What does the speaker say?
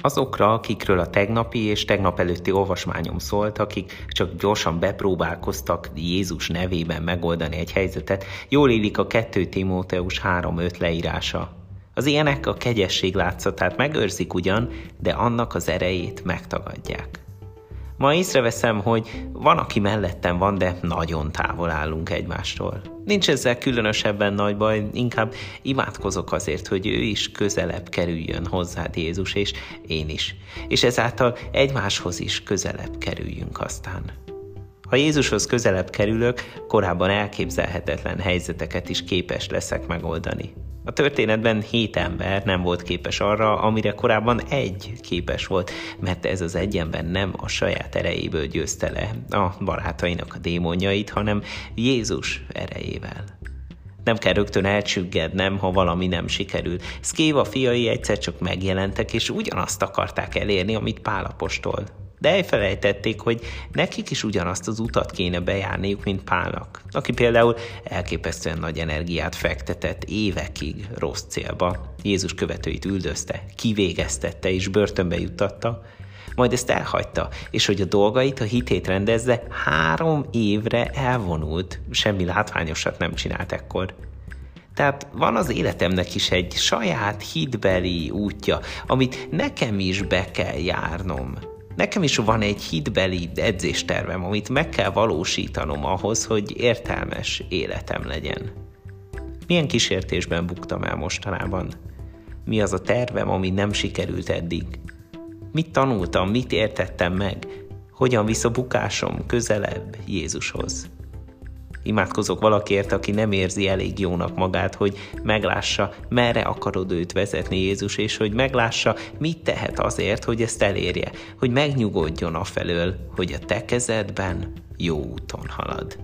Azokra, akikről a tegnapi és tegnap előtti olvasmányom szólt, akik csak gyorsan bepróbálkoztak Jézus nevében megoldani egy helyzetet, jól élik a 2 Timóteus 3.5 leírása. Az ilyenek a kegyesség látszatát megőrzik ugyan, de annak az erejét megtagadják. Ma észreveszem, hogy van, aki mellettem van, de nagyon távol állunk egymástól. Nincs ezzel különösebben nagy baj, inkább imádkozok azért, hogy ő is közelebb kerüljön hozzád Jézus, és én is. És ezáltal egymáshoz is közelebb kerüljünk aztán. Ha Jézushoz közelebb kerülök, korábban elképzelhetetlen helyzeteket is képes leszek megoldani. A történetben hét ember nem volt képes arra, amire korábban egy képes volt, mert ez az egy ember nem a saját erejéből győzte le a barátainak a démonjait, hanem Jézus erejével. Nem kell rögtön elcsüggednem, ha valami nem sikerül. Szkéva fiai egyszer csak megjelentek, és ugyanazt akarták elérni, amit Pálapostól de elfelejtették, hogy nekik is ugyanazt az utat kéne bejárniuk, mint Pálnak, aki például elképesztően nagy energiát fektetett évekig rossz célba. Jézus követőit üldözte, kivégeztette és börtönbe juttatta, majd ezt elhagyta, és hogy a dolgait, a hitét rendezze, három évre elvonult, semmi látványosat nem csinált ekkor. Tehát van az életemnek is egy saját hitbeli útja, amit nekem is be kell járnom. Nekem is van egy hitbeli edzéstervem, amit meg kell valósítanom ahhoz, hogy értelmes életem legyen. Milyen kísértésben buktam el mostanában? Mi az a tervem, ami nem sikerült eddig? Mit tanultam, mit értettem meg? Hogyan visz a bukásom közelebb Jézushoz? Imádkozok valakért, aki nem érzi elég jónak magát, hogy meglássa, merre akarod őt vezetni Jézus, és hogy meglássa, mit tehet azért, hogy ezt elérje, hogy megnyugodjon afelől, hogy a te kezedben jó úton halad.